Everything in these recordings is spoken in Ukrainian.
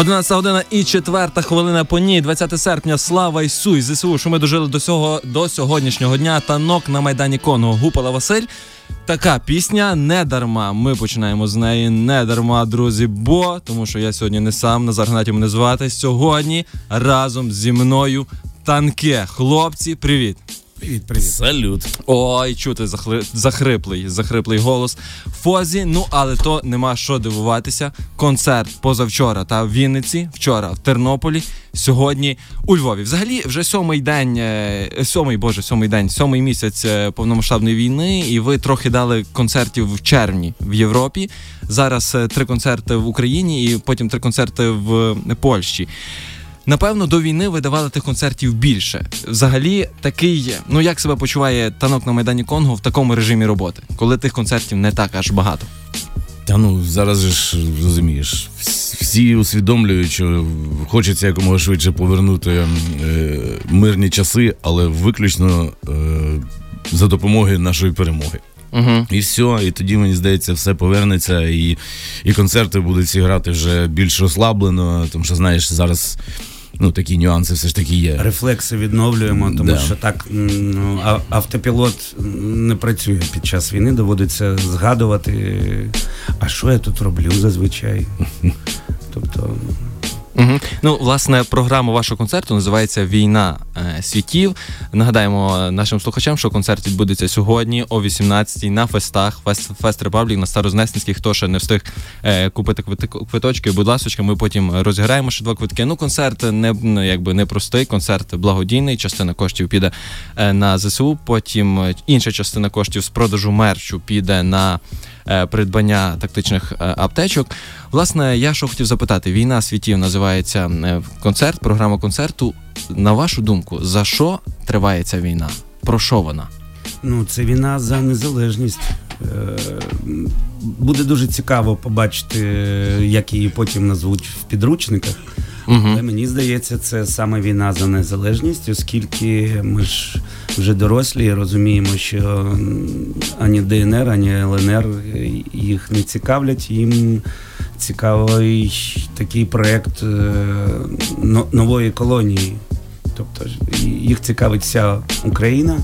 11 година і 4 хвилина по ній, 20 серпня. Слава Ісу і ЗСУ, що ми дожили до цього до сьогоднішнього дня. Танок на майдані Конго Гупала Василь. Така пісня не дарма. Ми починаємо з неї не дарма, друзі. Бо тому, що я сьогодні не сам Назар Гнатів мене звати. Сьогодні разом зі мною танке. Хлопці, привіт. Привіт, привіт. Салют. Ой, чути захли... захриплий, захриплий голос. Фозі, ну але то нема що дивуватися. Концерт позавчора та в Вінниці, вчора в Тернополі, сьогодні у Львові. Взагалі, вже сьомий день, е, сьомий боже, сьомий день, сьомий місяць е, повномасштабної війни, і ви трохи дали концертів в червні в Європі. Зараз е, три концерти в Україні і потім три концерти в Польщі. Напевно, до війни ви давали тих концертів більше. Взагалі, такий, ну як себе почуває танок на Майдані Конго в такому режимі роботи, коли тих концертів не так аж багато. Та ну зараз же ж розумієш, всі усвідомлюють, що хочеться якомога швидше повернути е, мирні часи, але виключно е, за допомогою нашої перемоги. Угу. І все, і тоді мені здається, все повернеться, і і концерти будуть грати вже більш розслаблено, тому що знаєш, зараз ну такі нюанси все ж таки є. Рефлекси відновлюємо, тому да. що так ну, автопілот не працює під час війни. Доводиться згадувати, а що я тут роблю зазвичай. Тобто. Угу. Ну, власне, програма вашого концерту називається Війна е, світів. Нагадаємо нашим слухачам, що концерт відбудеться сьогодні о 18-й на фестах. Фест, Fest Republic на Старознесенській. Хто ще не встиг е, купити квиточки, будь ласка, ми потім розіграємо ще два квитки. Ну, концерт не якби не простий, концерт благодійний. Частина коштів піде е, на ЗСУ. Потім інша частина коштів з продажу мерчу піде на. Е, придбання тактичних е, аптечок. Власне, я що хотів запитати: війна світів називається е, концерт, програма концерту. На вашу думку, за що триває ця війна? Про що вона? Ну, це війна за незалежність. Буде дуже цікаво побачити, як її потім назвуть в підручниках. Угу. Але мені здається, це саме війна за незалежність, оскільки ми ж вже дорослі і розуміємо, що ані ДНР, ані ЛНР їх не цікавлять. Їм цікавий такий проєкт е, нової колонії. Тобто їх цікавить вся Україна.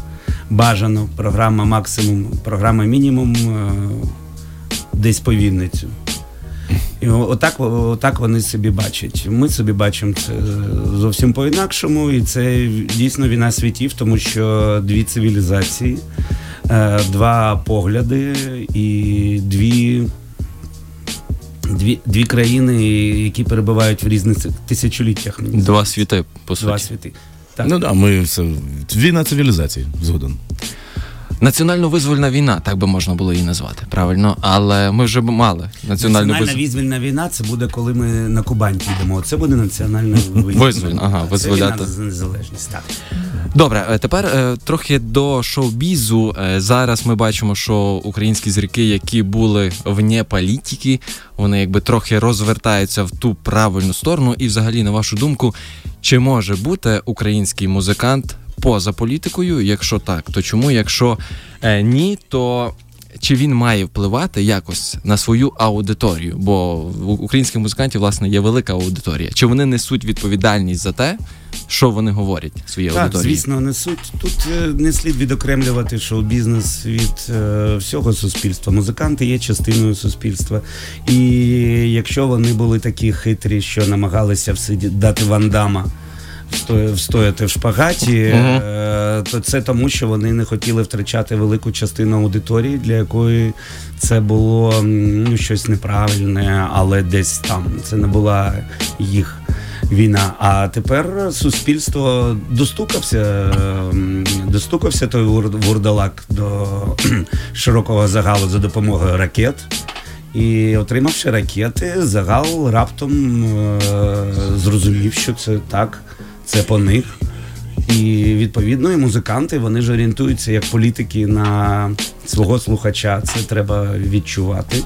Бажано програма максимум, програма мінімум е, десь по Вінницю. І отак, отак вони собі бачать. Ми собі бачимо це зовсім по-інакшому, і це дійсно війна світів, тому що дві цивілізації, е, два погляди і дві. Дві дві країни, які перебувають в різних тисячоліттях. Два світи, по суті. Два світи. Так. Ну да, ми все війна цивілізації згодом. Національно-визвольна війна, так би можна було її назвати, правильно, але ми вже б мали національну Національна визвольна війна. Це буде коли ми на Кубань підемо. Це буде національна визвольна. Ага, визволяти незалежність. Так добре. Е, тепер е, трохи до шоу-бізу. Е, зараз ми бачимо, що українські зірки, які були вне політики, вони якби трохи розвертаються в ту правильну сторону. І, взагалі, на вашу думку, чи може бути український музикант? Поза політикою? Якщо так, то чому? Якщо е, ні, то чи він має впливати якось на свою аудиторію? Бо у українських музикантів власне є велика аудиторія. Чи вони несуть відповідальність за те, що вони говорять своїй так, аудиторії? Звісно, несуть тут е, не слід відокремлювати шоу-бізнес від е, всього суспільства. Музиканти є частиною суспільства, і якщо вони були такі хитрі, що намагалися дати вандама встояти в шпагаті, uh-huh. то це тому, що вони не хотіли втрачати велику частину аудиторії, для якої це було ну, щось неправильне, але десь там це не була їх. Війна, а тепер суспільство достукався, достукався той вурдалак до широкого загалу за допомогою ракет. І отримавши ракети, загал раптом е- зрозумів, що це так це по них. І відповідно і музиканти вони ж орієнтуються як політики на свого слухача. Це треба відчувати.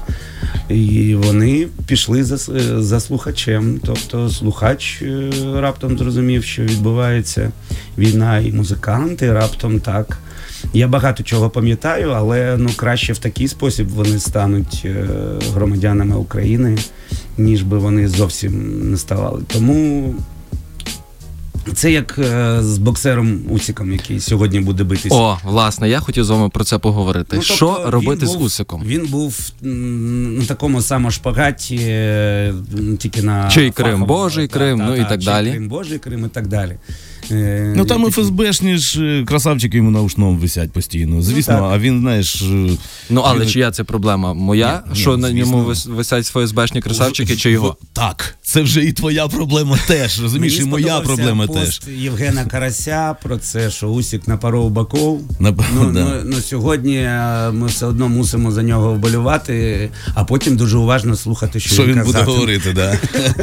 І вони пішли за за слухачем. Тобто слухач е, раптом зрозумів, що відбувається війна, і музиканти раптом так. Я багато чого пам'ятаю, але ну краще в такий спосіб вони стануть е, громадянами України ніж би вони зовсім не ставали. Тому це як е, з боксером Усіком, який сьогодні буде битися. О, власне, я хотів з вами про це поговорити. Ну, що тобто робити він з був- Усиком? Він був м, на такому самошпагаті, е, тільки на Чий Крим, фаховому, Божий Крим, ну і так чий далі. Крим, Божий Крим і так далі. Е, Ну там і ФСБшні ж е, красавчики йому на ушном висять постійно. Звісно, так. а він, знаєш, е, Ну але він- чия це проблема? Моя? Ні, ні, що на звісно. ньому вис- висять ФСБшні красавчики чи його? В- Так, це вже і твоя проблема теж. Розумієш, і моя сподобався проблема пост теж. Євгена Карася про це, що Усік напоров баков. Напевно, Ну, да. ну, ну сьогодні е, ми все одно мусимо за нього вболювати, а потім дуже уважно слухати, що, Що він буде казатиме. говорити, да.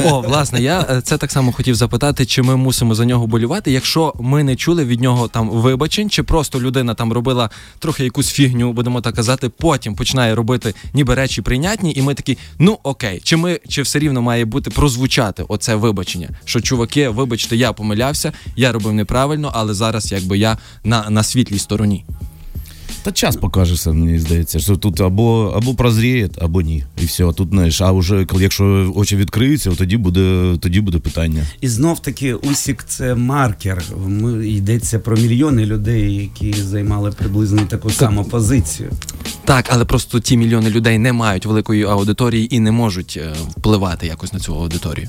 О, власне, я е, це так само хотів запитати, чи ми мусимо за нього болювати, якщо ми не чули від нього там вибачень, чи просто людина там робила трохи якусь фігню, будемо так казати, потім починає робити ніби речі прийнятні, і ми такі, ну окей, чи ми чи все рівно має бути прозвучати оце вибачення? Що чуваки, вибачте, я помилявся, я робив неправильно, але зараз якби я на, на світлій стороні. Та час покаже все, мені здається, що тут або, або прозріє, або ні. І все. Тут знаєш, а вже коли- якщо очі відкриються, тоді буде, тоді буде питання. І знов таки Усік це маркер. Ми йдеться про мільйони людей, які займали приблизно таку саму позицію. Так, але просто ті мільйони людей не мають великої аудиторії і не можуть е, впливати якось на цю аудиторію.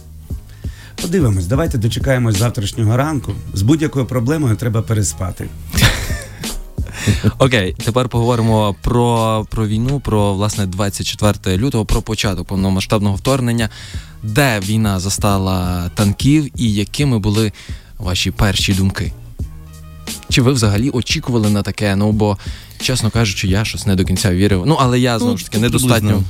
Подивимось, давайте дочекаємось завтрашнього ранку. З будь-якою проблемою треба переспати. Окей, тепер поговоримо про, про війну, про власне 24 лютого, про початок повномасштабного вторгнення, де війна застала танків і якими були ваші перші думки? Чи ви взагалі очікували на таке? Ну бо, чесно кажучи, я щось не до кінця вірив. Ну але я знову ж таки Ну, недостатньо.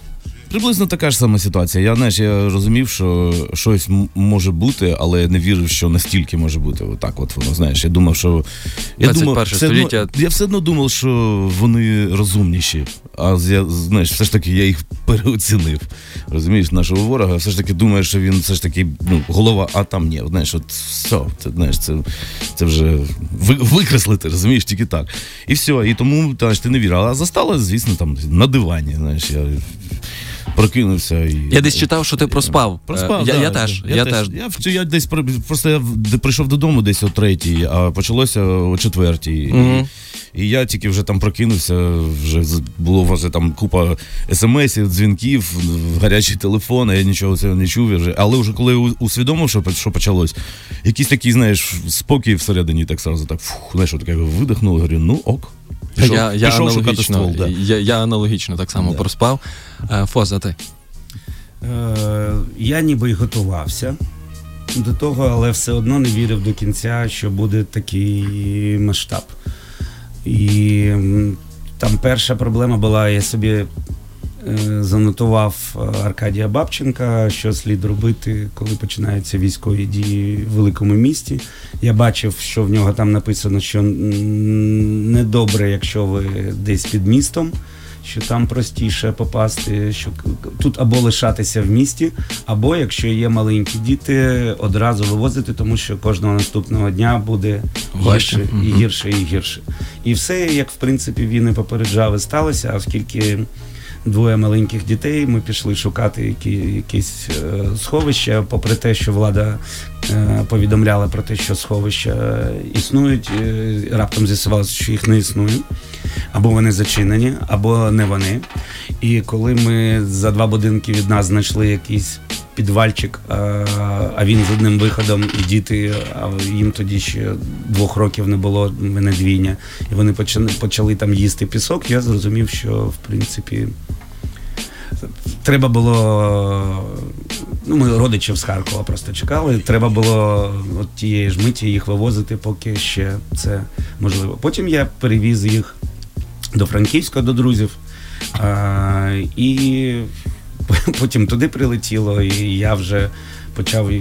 Приблизно, така ж сама ситуація. Я знаєш, я розумів, що щось може бути, але не вірив, що настільки може бути. Отак, от воно знаєш. Я думав, що я думав, все одно, я все одно думав, що вони розумніші. А я знаєш, все ж таки я їх переоцінив. Розумієш, нашого ворога, все ж таки думаю, що він все ж таки ну, голова, а там ні. Знаєш, от все, це знаєш, це, це вже викреслити, розумієш, тільки так. І все. І тому ж ти не вірив. А застала, звісно, там на дивані. Знаєш, я прокинувся і. Я десь читав, що ти проспав. Проспав, я, да, я теж. Я, Я теж. теж. Я, я десь просто я прийшов додому десь о третій, а почалося о четвертій. Мгм. І, я тільки вже там прокинувся, вже було вже там купа смсів, дзвінків, гарячий телефон, а я нічого цього не чув. Вже. Але вже коли усвідомив, що, що почалось, якийсь такий, знаєш, спокій всередині, так сразу так, фух, знаєш, таке видихнув, говорю, ну ок. Пішов, я, я, пішов аналогічно, ствол, да. я, я аналогічно так само Да. проспав. Е, Фоза, ти? Е, я ніби й готувався до того, але все одно не вірив до кінця, що буде такий масштаб. І там перша проблема була, я собі занотував е, Аркадія Бабченка, що слід робити, коли починаються військові дії в великому місті. Я бачив, що в нього там написано, що недобре, якщо ви десь під містом що там простіше попасти, що тут або лишатися в місті, або якщо є маленькі діти, одразу вивозити, тому що кожного наступного дня буде гірше і гірше, і гірше. І все, як в принципі він і попереджав, і сталося, оскільки. Двоє маленьких дітей. Ми пішли шукати які, якісь е, сховища, попри те, що влада е, повідомляла про те, що сховища існують. е, раптом з'ясувалося, що їх не існує. Або вони зачинені, або не вони. І коли ми за два будинки від нас знайшли якийсь підвальчик, а, а він з одним виходом, і діти, а їм тоді ще двох років не було, мене двійня, і вони почали, почали там їсти пісок, я зрозумів, що в принципі. Треба було. Ну, ми родичів з Харкова просто чекали. Треба було от тієї ж миті їх вивозити, поки ще це можливо. Потім я перевіз їх до Франківська, до друзів. А, і потім туди прилетіло, і я вже почав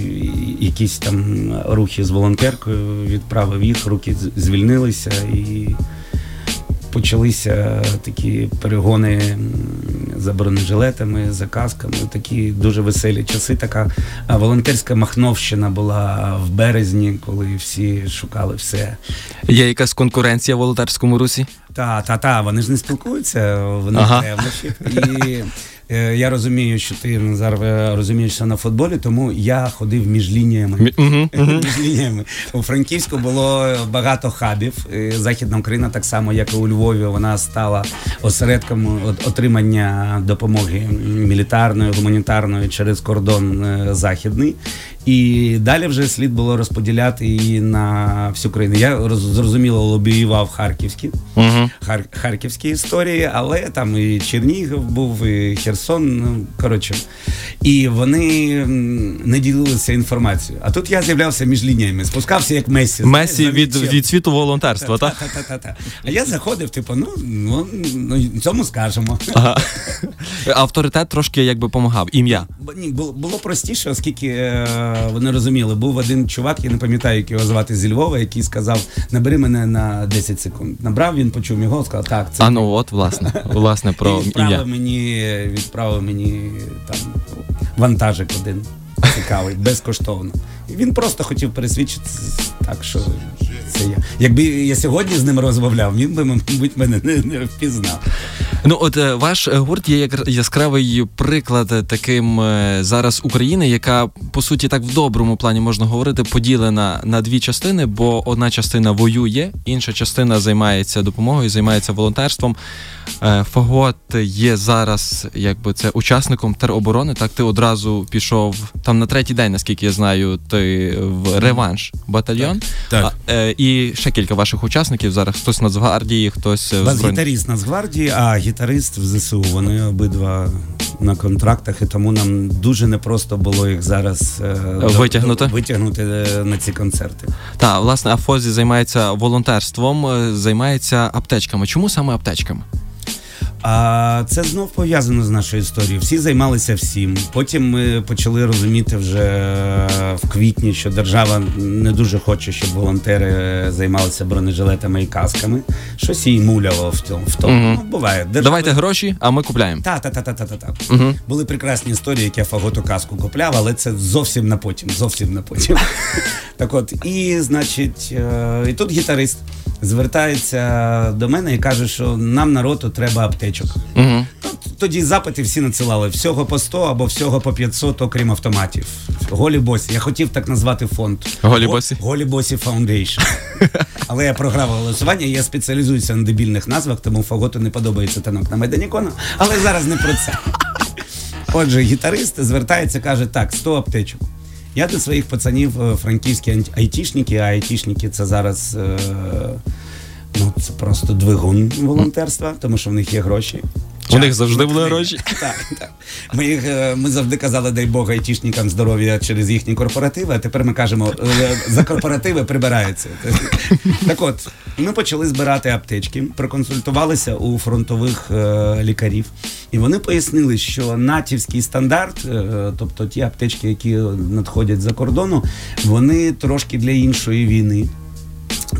якісь там рухи з волонтеркою, відправив їх, руки звільнилися і почалися такі перегони за бронежилетами, за касками, такі дуже веселі часи. Така волонтерська махновщина була в березні, коли всі шукали все. Є якась конкуренція в волонтерському русі? Та, та, та, вони ж не спілкуються, вони Ага. І Я розумію, що ти зараз е, розумієшся на футболі, тому я ходив між лініями. Між лініями. У Франківську було багато хабів. Е, Західна Україна, так само як і у Львові, вона стала осередком от- отримання допомоги мілітарної, гуманітарної через кордон е, західний. І далі вже слід було розподіляти її на всю країну. Я роз- зрозуміло лобіював харківські. Мгм. Хар- харківські історії, але там і Чернігів був, і Херсон. Ну коротше, і вони не ділилися інформацією. А тут я з'являвся між лініями, спускався як Месі. Месі знаєш, від, від світу волонтерства, так? Та-та-та-та-та. А я заходив, типу, ну, ну, ну цьому скажемо. Ага. Авторитет трошки якби допомагав. Ім'я. Ні, було, було простіше, оскільки е, вони розуміли, був один чувак, я не пам'ятаю, як його звати зі Львова, який сказав: набери мене на 10 секунд. Набрав, він почув голос, сказав, так, це А ну от, власне, власне, про і відправив мені, відправив мені там вантажик один цікавий, безкоштовно. І він просто хотів пересвідчитися, так що це я. Якби я сьогодні з ним розмовляв, він би, мабуть, мене не, не впізнав. Ну, от е, ваш е, гурт є як яскравий приклад е, таким зараз України, яка по суті так в доброму плані можна говорити, поділена на дві частини, бо одна частина воює, інша частина займається допомогою, займається волонтерством. Е, Фагот є зараз, якби це учасником тероборони. Так ти одразу пішов там на третій день, наскільки я знаю, ти в реванш батальйон. Так. А, е, і ще кілька ваших учасників зараз. Хтось Нацгвардії, хтось е, в Збройних- Бас-гітаріст Нацгвардії, а гітарист в ЗСУ. Вони обидва на контрактах, і тому нам дуже непросто було їх зараз е, Витягнути? до- витягнути е, на ці концерти. Так, власне, Афозі займається волонтерством, е, займається аптечками. Чому саме аптечками? А це знов пов'язано з нашою історією. Всі займалися всім. Потім ми почали розуміти вже в квітні, що держава не дуже хоче, щоб волонтери займалися бронежилетами і касками. Щось їй муляло в тому. В тому. Мгм. Ну, буває. Держава... Давайте гроші, а ми купляємо. Та, та, та, та, та, та, та. Угу. Були прекрасні історії, як я фаготу каску купляв, але це зовсім на потім. Зовсім на потім. так от, і значить, е, і тут гітарист звертається до мене і каже, що нам народу треба аптечок. Угу. Тоді запити всі надсилали всього по 100 або всього по 500, окрім автоматів. Голі босі. Я хотів так назвати фонд. Голі босі? Голі босі Foundation. Але я програв голосування, і я спеціалізуюся на дебільних назвах, тому Фаготу не подобається Танок на Майдані Конго. Але зараз не про це. Отже, гітарист звертається, каже: так, 100 аптечок. Я для своїх пацанів е, франківські айтішники, а айтішники це зараз. е, Ну, це просто двигун волонтерства, тому що в них є гроші. У них завжди були гроші. Так, так. Ми, їх, е, ми завжди казали, дай Бог, айтішникам здоров'я через їхні корпоративи, а тепер ми кажемо, е, за корпоративи прибираються. Так от, ми почали збирати аптечки, проконсультувалися у фронтових е, лікарів, і вони пояснили, що натівський стандарт, тобто ті аптечки, які надходять за кордону, вони трошки для іншої війни.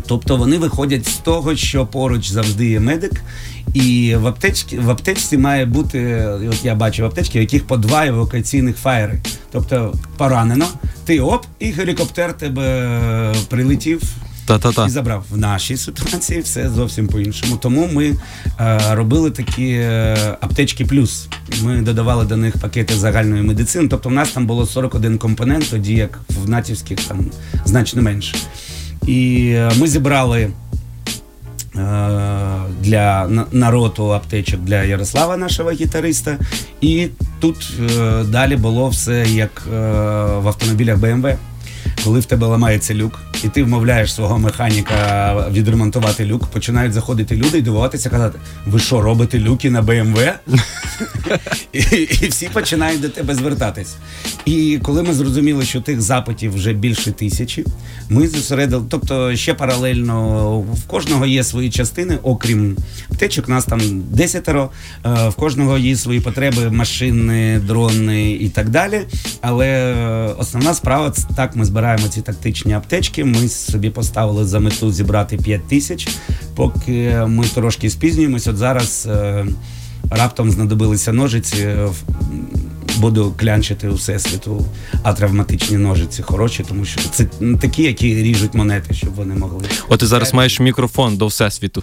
Тобто вони виходять з того, що поруч завжди є медик, і в аптечці, в аптечці має бути, от я бачив аптечки, в яких по два евакуаційних фаєри. Тобто поранено, ти оп, і гелікоптер тебе прилетів. Та-та-та. І забрав в нашій ситуації все зовсім по-іншому. Тому ми е, робили такі е, аптечки плюс. Ми додавали до них пакети загальної медицини. Тобто, в нас там було 41 компонент, тоді як в натівських там значно менше. І е, ми зібрали для народу аптечок для Ярослава, нашого гітариста. І тут е, далі було все як е, в автомобілях BMW. Коли в тебе ламається люк, і ти вмовляєш свого механіка відремонтувати люк, починають заходити люди і дивуватися, казати: ви що, робите люки на BMW? і, і всі починають до тебе звертатись. І коли ми зрозуміли, що тих запитів вже більше тисячі, ми зосередили, тобто ще паралельно в кожного є свої частини, окрім аптечок, нас там десятеро, е, в кожного є свої потреби, машини, дрони і так далі. Але е, основна справа це так, ми збираємо ці тактичні аптечки. Ми собі поставили за мету зібрати 5 тисяч. Поки ми трошки спізнюємось, от зараз е, раптом знадобилися ножиці. е, Буду клянчити у всесвіту, а травматичні ножиці хороші, тому що це такі, які ріжуть монети, щоб вони могли. От ти зараз маєш мікрофон до всесвіту.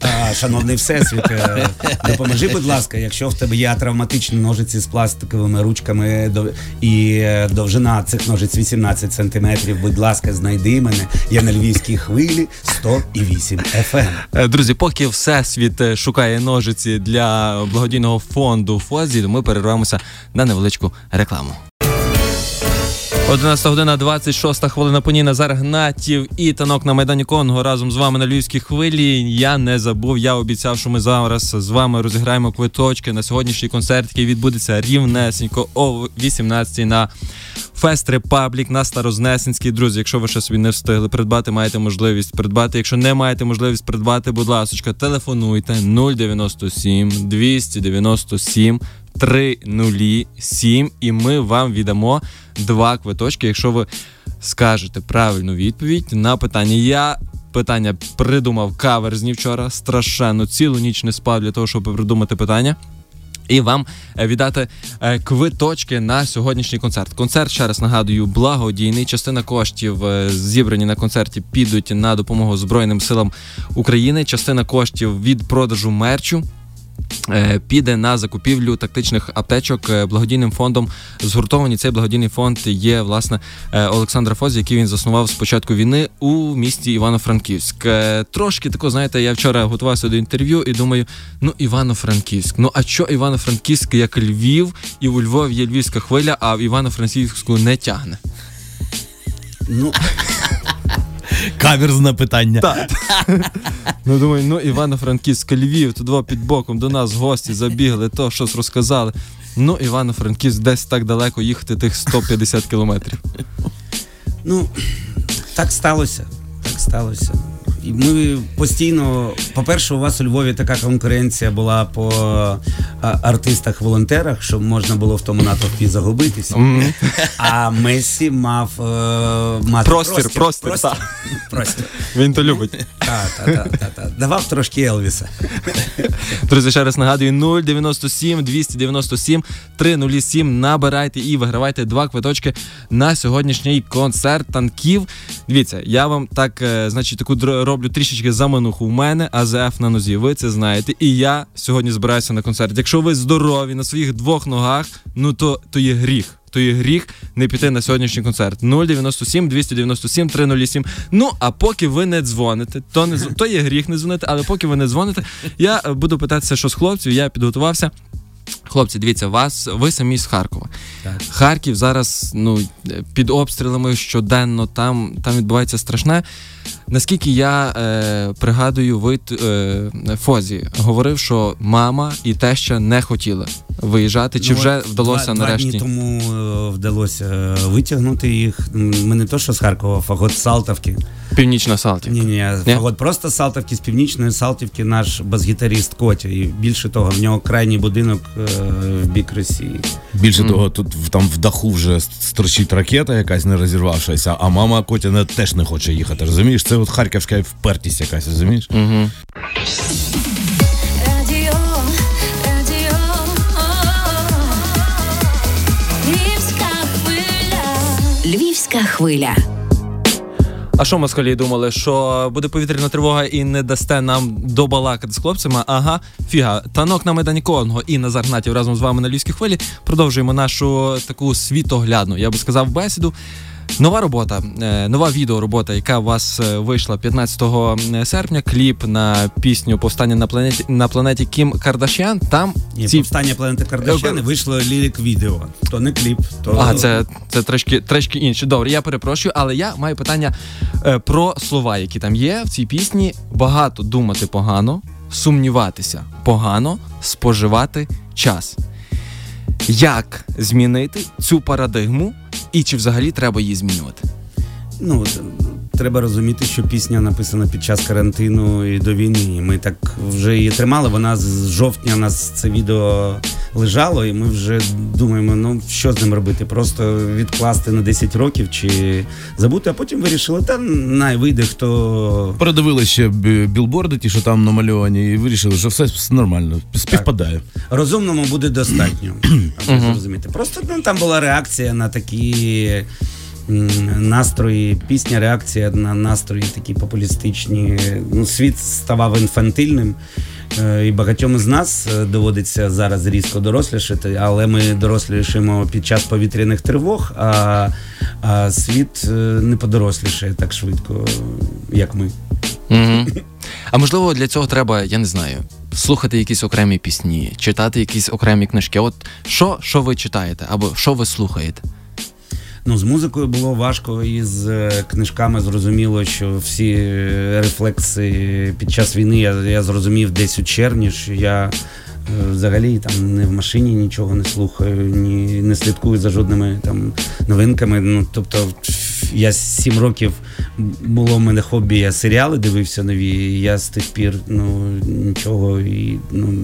А, шановний всесвіт, е, допоможи, будь ласка, якщо в тебе є травматичні ножиці з пластиковими ручками і е, довжина цих ножиць 18 сантиметрів, будь ласка, знайди мене. Я на львівській хвилі 108 FM. Е, Друзі, поки всесвіт шукає ножиці для благодійного фонду Фоззі, ми перервемося на невеличку рекламу. 11 година 26 хвилина по ній Назар Гнатів і танок на Майдані Конго разом з вами на львівській хвилі. Я не забув, я обіцяв, що ми зараз з вами розіграємо квиточки на сьогоднішній концерт, який відбудеться рівнесенько о 18 на Fest Republic на Старознесенській. Друзі, якщо ви ще собі не встигли придбати, маєте можливість придбати. Якщо не маєте можливість придбати, будь ласка, телефонуйте 097 297 307 і ми вам віддамо два квиточки, якщо ви скажете правильну відповідь на питання. Я питання придумав каверзні вчора. Страшенно цілу ніч не спав для того, щоб придумати питання. І вам е, віддати е, квиточки на сьогоднішній концерт. Концерт, ще раз нагадую, благодійний. Частина коштів е, зібрані на концерті підуть на допомогу Збройним силам України. Частина коштів від продажу мерчу. Е, Піде на закупівлю тактичних аптечок е, благодійним фондом. Згуртовані цей благодійний фонд є власне е, Олександра Фозі, який він заснував з початку війни у місті Івано-Франківськ. Трошки тако, знаєте, я вчора готувався до інтерв'ю і думаю: ну Івано-Франківськ. Ну а що Івано-Франківськ як Львів, і у Львові є львівська хвиля, а в Івано-Франківську не тягне. Ну, Каверзне питання. Так. Ну думаю, ну Івано-Франківськ, Львів, туди під боком до нас гості забігли, то щось розказали. Ну, Івано-Франківськ десь так далеко їхати тих 150 кілометрів. Ну, так сталося. Так сталося. І ми постійно, по-перше, у вас у Львові така конкуренція була по артистах-волонтерах, щоб можна було в тому натовпі загубитися. А Месі мав е, мати Простір, простір, простір. так. простір. Він то любить. Та, та, та, та, та. Давав трошки Елвіса. Друзі, ще раз нагадую: 097 297 307. Набирайте і вигравайте два квиточки на сьогоднішній концерт танків. Дивіться, я вам так, е, значить, таку др- роблю трішечки замануху. У мене АЗФ на нозі. Ви це знаєте. І я сьогодні збираюся на концерт. Якщо ви здорові на своїх двох ногах, ну то, то є гріх. То є гріх не піти на сьогоднішній концерт. 097 297 307. Ну а поки ви не дзвоните, то не то є гріх не дзвонити, але поки ви не дзвоните, я буду питатися, що з хлопців. Я підготувався. Хлопці, дивіться, вас ви самі з Харкова. Так. Харків зараз ну під обстрілами щоденно там, там відбувається страшне. Наскільки я е, пригадую, ви е, Фозі говорив, що мама і теща не хотіли виїжджати. Чи Ну, вже вдалося два, нарешті? Два дні тому е, вдалося е, витягнути їх. Ми не то, що з Харкова, фагот з Салтовки. Північна Салтів. Ні, ні, Ні? фагот просто з Салтовки, з північної Салтівки, наш бас-гітаріст Котя. І більше того, в нього крайній будинок е, в бік Росії. Більше того, тут в- там в даху вже строчить ракета якась не розірвавшася, а мама Котяна теж не хоче їхати. Розумієш? Це от харківська впертість якась, розумієш? Радіо, Львівська хвиля. А що москалі думали, що буде повітряна тривога і не дасте нам добалакати з хлопцями? Ага, фіга. Танок на Майдані Конго і Назар Гнатів разом з вами на Львівській хвилі. Продовжуємо нашу таку світоглядну, я би сказав, бесіду. Нова робота, е, нова відеоробота, яка у вас е, вийшла 15 серпня. Кліп на пісню Повстання на планеті на планеті Кім Кардашян. Там І ці повстання планети Кардашяни вийшло лірик відео. То не кліп, то А, це, це трошки, трошки інше. Добре, я перепрошую, але я маю питання е, про слова, які там є в цій пісні. Багато думати погано, сумніватися погано, споживати час. Як змінити цю парадигму, і чи взагалі треба її змінювати? Ну, треба розуміти, що пісня написана під час карантину і до війни. І ми так вже її тримали. Вона з жовтня у нас це відео лежало, і ми вже думаємо, ну що з ним робити? Просто відкласти на 10 років чи забути, а потім вирішили, та най вийде хто. Передивилися ще бі- білборди, ті, що там намальовані, і вирішили, що все нормально, співпадає. Розумному буде достатньо, аби зрозуміти. Просто ну, там була реакція на такі настрої, пісня, реакція на настрої такі популістичні. Ну, світ ставав інфантильним. Е, І багатьом із нас е, доводиться зараз різко дорослішати, але ми дорослішаємо під час повітряних тривог, а, а світ е, не подорослішає так швидко, як ми. Угу. А можливо, для цього треба, я не знаю, слухати якісь окремі пісні, читати якісь окремі книжки. От що, що ви читаєте, або що ви слухаєте? Ну, з музикою було важко, і з е, книжками зрозуміло, що всі е, рефлекси під час війни я, я зрозумів десь у червні, що я е, взагалі там не в машині нічого не слухаю, ні не слідкую за жодними там новинками. Ну тобто, я сім років було в мене хобі, я серіали дивився нові. Я з тих пір ну нічого і ну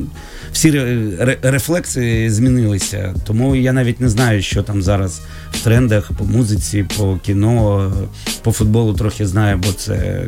всі ре- ре- рефлекси змінилися. Тому я навіть не знаю, що там зараз в трендах по музиці, по кіно, по футболу трохи знаю, бо це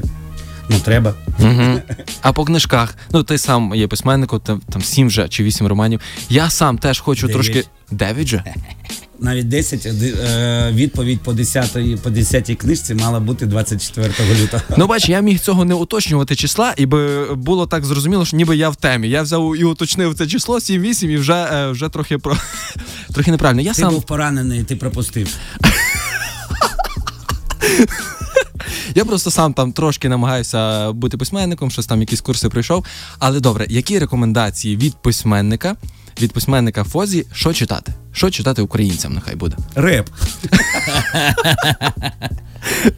ну треба. Угу. А по книжках, ну ти сам є письменником, там, там сім вже чи вісім романів. Я сам теж хочу Дев'ять. трошки. Дев'ять же? Навіть 10, е, відповідь по 10, по 10 книжці мала бути 24 лютого. Ну, бач, я міг цього не уточнювати числа, і би було так зрозуміло, що ніби я в темі. Я взяв і уточнив це число 7-8 і вже, е, вже трохи про трохи неправильно. Я Ти сам був поранений, ти пропустив. я просто сам там трошки намагаюся бути письменником, щось там якісь курси пройшов. Але добре, які рекомендації від письменника, від письменника Фозі, що читати? Що читати українцям? Нехай буде. Реп.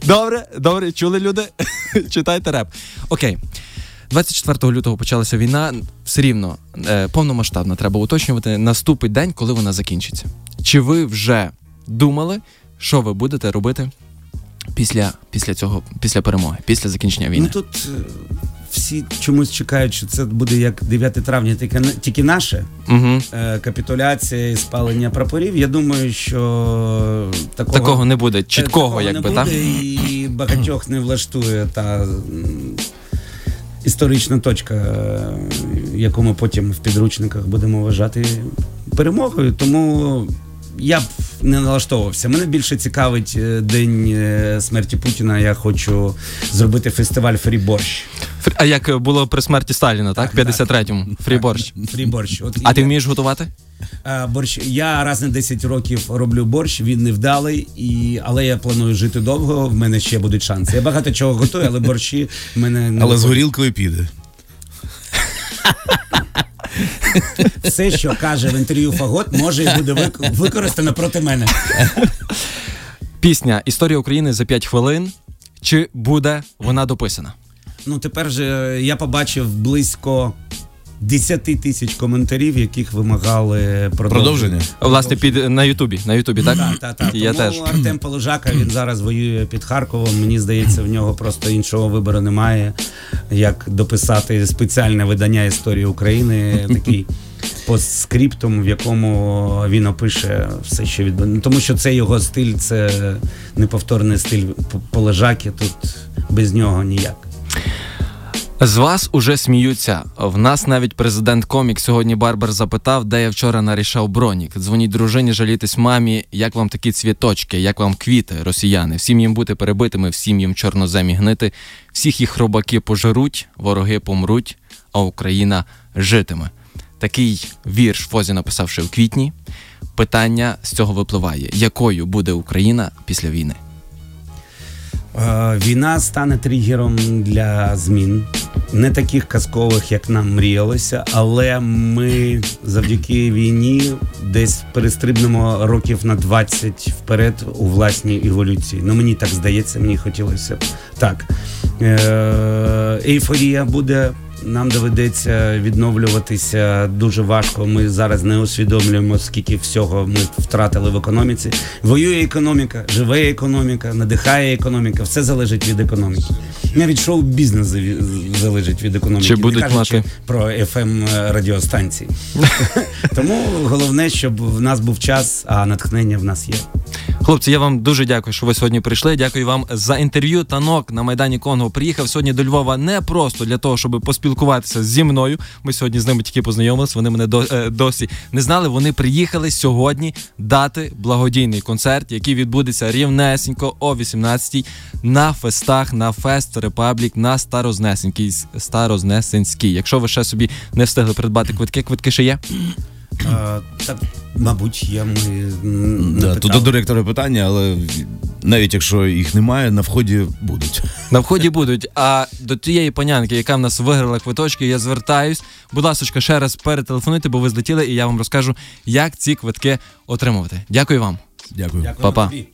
Добре, добре, чули люди? Читайте реп. Окей. 24 лютого почалася війна. Все рівно е, повномасштабна, треба уточнювати. Наступить день, коли вона закінчиться. Чи ви вже думали, що ви будете робити після, після цього, після перемоги, після закінчення війни? Ну тут е, всі чомусь чекають, що це буде як 9 травня, тільки, тільки наше. Угу. Е, Капітуляція і спалення прапорів. Я думаю, що такого, Такого не буде, чіткого, якби, так? і багатьох не влаштує та історична точка, е, яку ми потім в підручниках будемо вважати перемогою. Тому я б не налаштовувався. Мене більше цікавить е, день е, смерті Путіна. Я хочу зробити фестиваль. Фрі- А як було при смерті Сталіна, так? Так, В 53-му. Фріборщ. Фріборщ. От А ти вмієш готувати? Е, Борщ я раз на 10 років роблю борщ, він невдалий, і але я планую жити довго. В мене ще будуть шанси. Я багато чого готую, але борщі в мене не Але з горілкою піде. все, що каже в інтерв'ю Фагот, може і буде вик- використано проти мене. Пісня Історія України за 5 хвилин. Чи буде вона дописана? Ну тепер же я побачив близько 10 тисяч коментарів, яких вимагали продовження. Продовження? Власне, під на Ютубі. На Ютубі, так? Так, так, так. Я Тому теж. Артем Полежака він зараз воює під Харковом. Мені здається, в нього просто іншого вибору немає, як дописати спеціальне видання історії України, такий постскриптум, в якому він опише все, що відбувається. Тому що це його стиль, це неповторний стиль Полежаки. Тут без нього ніяк. З вас уже сміються. В нас навіть президент комік сьогодні Барбер запитав, де я вчора нарішав бронік. Дзвоніть дружині, жалітись мамі. Як вам такі цвіточки, як вам квіти, росіяни? Всім їм бути перебитими, всім їм чорноземі гнити. Всіх їх робаки пожаруть, вороги помруть, а Україна житиме. Такий вірш Фозі написав ще в квітні. Питання з цього випливає: якою буде Україна після війни? Е, Війна стане тригером для змін, не таких казкових, як нам мріялося, але ми завдяки війні десь перестрибнемо років на 20 вперед у власній еволюції. Ну мені так здається, мені хотілося б так. Е, Ейфорія буде. Нам доведеться відновлюватися дуже важко. Ми зараз не усвідомлюємо, скільки всього ми втратили в економіці. Воює економіка, живе економіка, надихає економіка. Все залежить від економіки. Навіть шоу-бізнес залежить від економіки. Чи будуть мати? про fm радіостанції. Тому головне, щоб в нас був час, а натхнення в нас є. Хлопці, я вам дуже дякую, що ви сьогодні прийшли. Дякую вам за інтерв'ю. Танок на майдані Конго приїхав сьогодні до Львова не просто для того, щоб поспілкуватися зі мною. Ми сьогодні з ними тільки познайомилися. Вони мене до, е, досі не знали. Вони приїхали сьогодні дати благодійний концерт, який відбудеться рівнесенько о 18-й на фестах на Fest Republic на Старознесенській. Старознесенській. Якщо ви ще собі не встигли придбати квитки, квитки ще є. А, так, мабуть, є ми Да, тут до директора питання, але навіть якщо їх немає, на вході будуть. На вході будуть. А до тієї панянки, яка в нас виграла квиточки, я звертаюсь. Будь ласка, ще раз перетелефонуйте, бо ви злетіли, і я вам розкажу, як ці квитки отримувати. Дякую вам. Дякую. Дякую Па-па. тобі.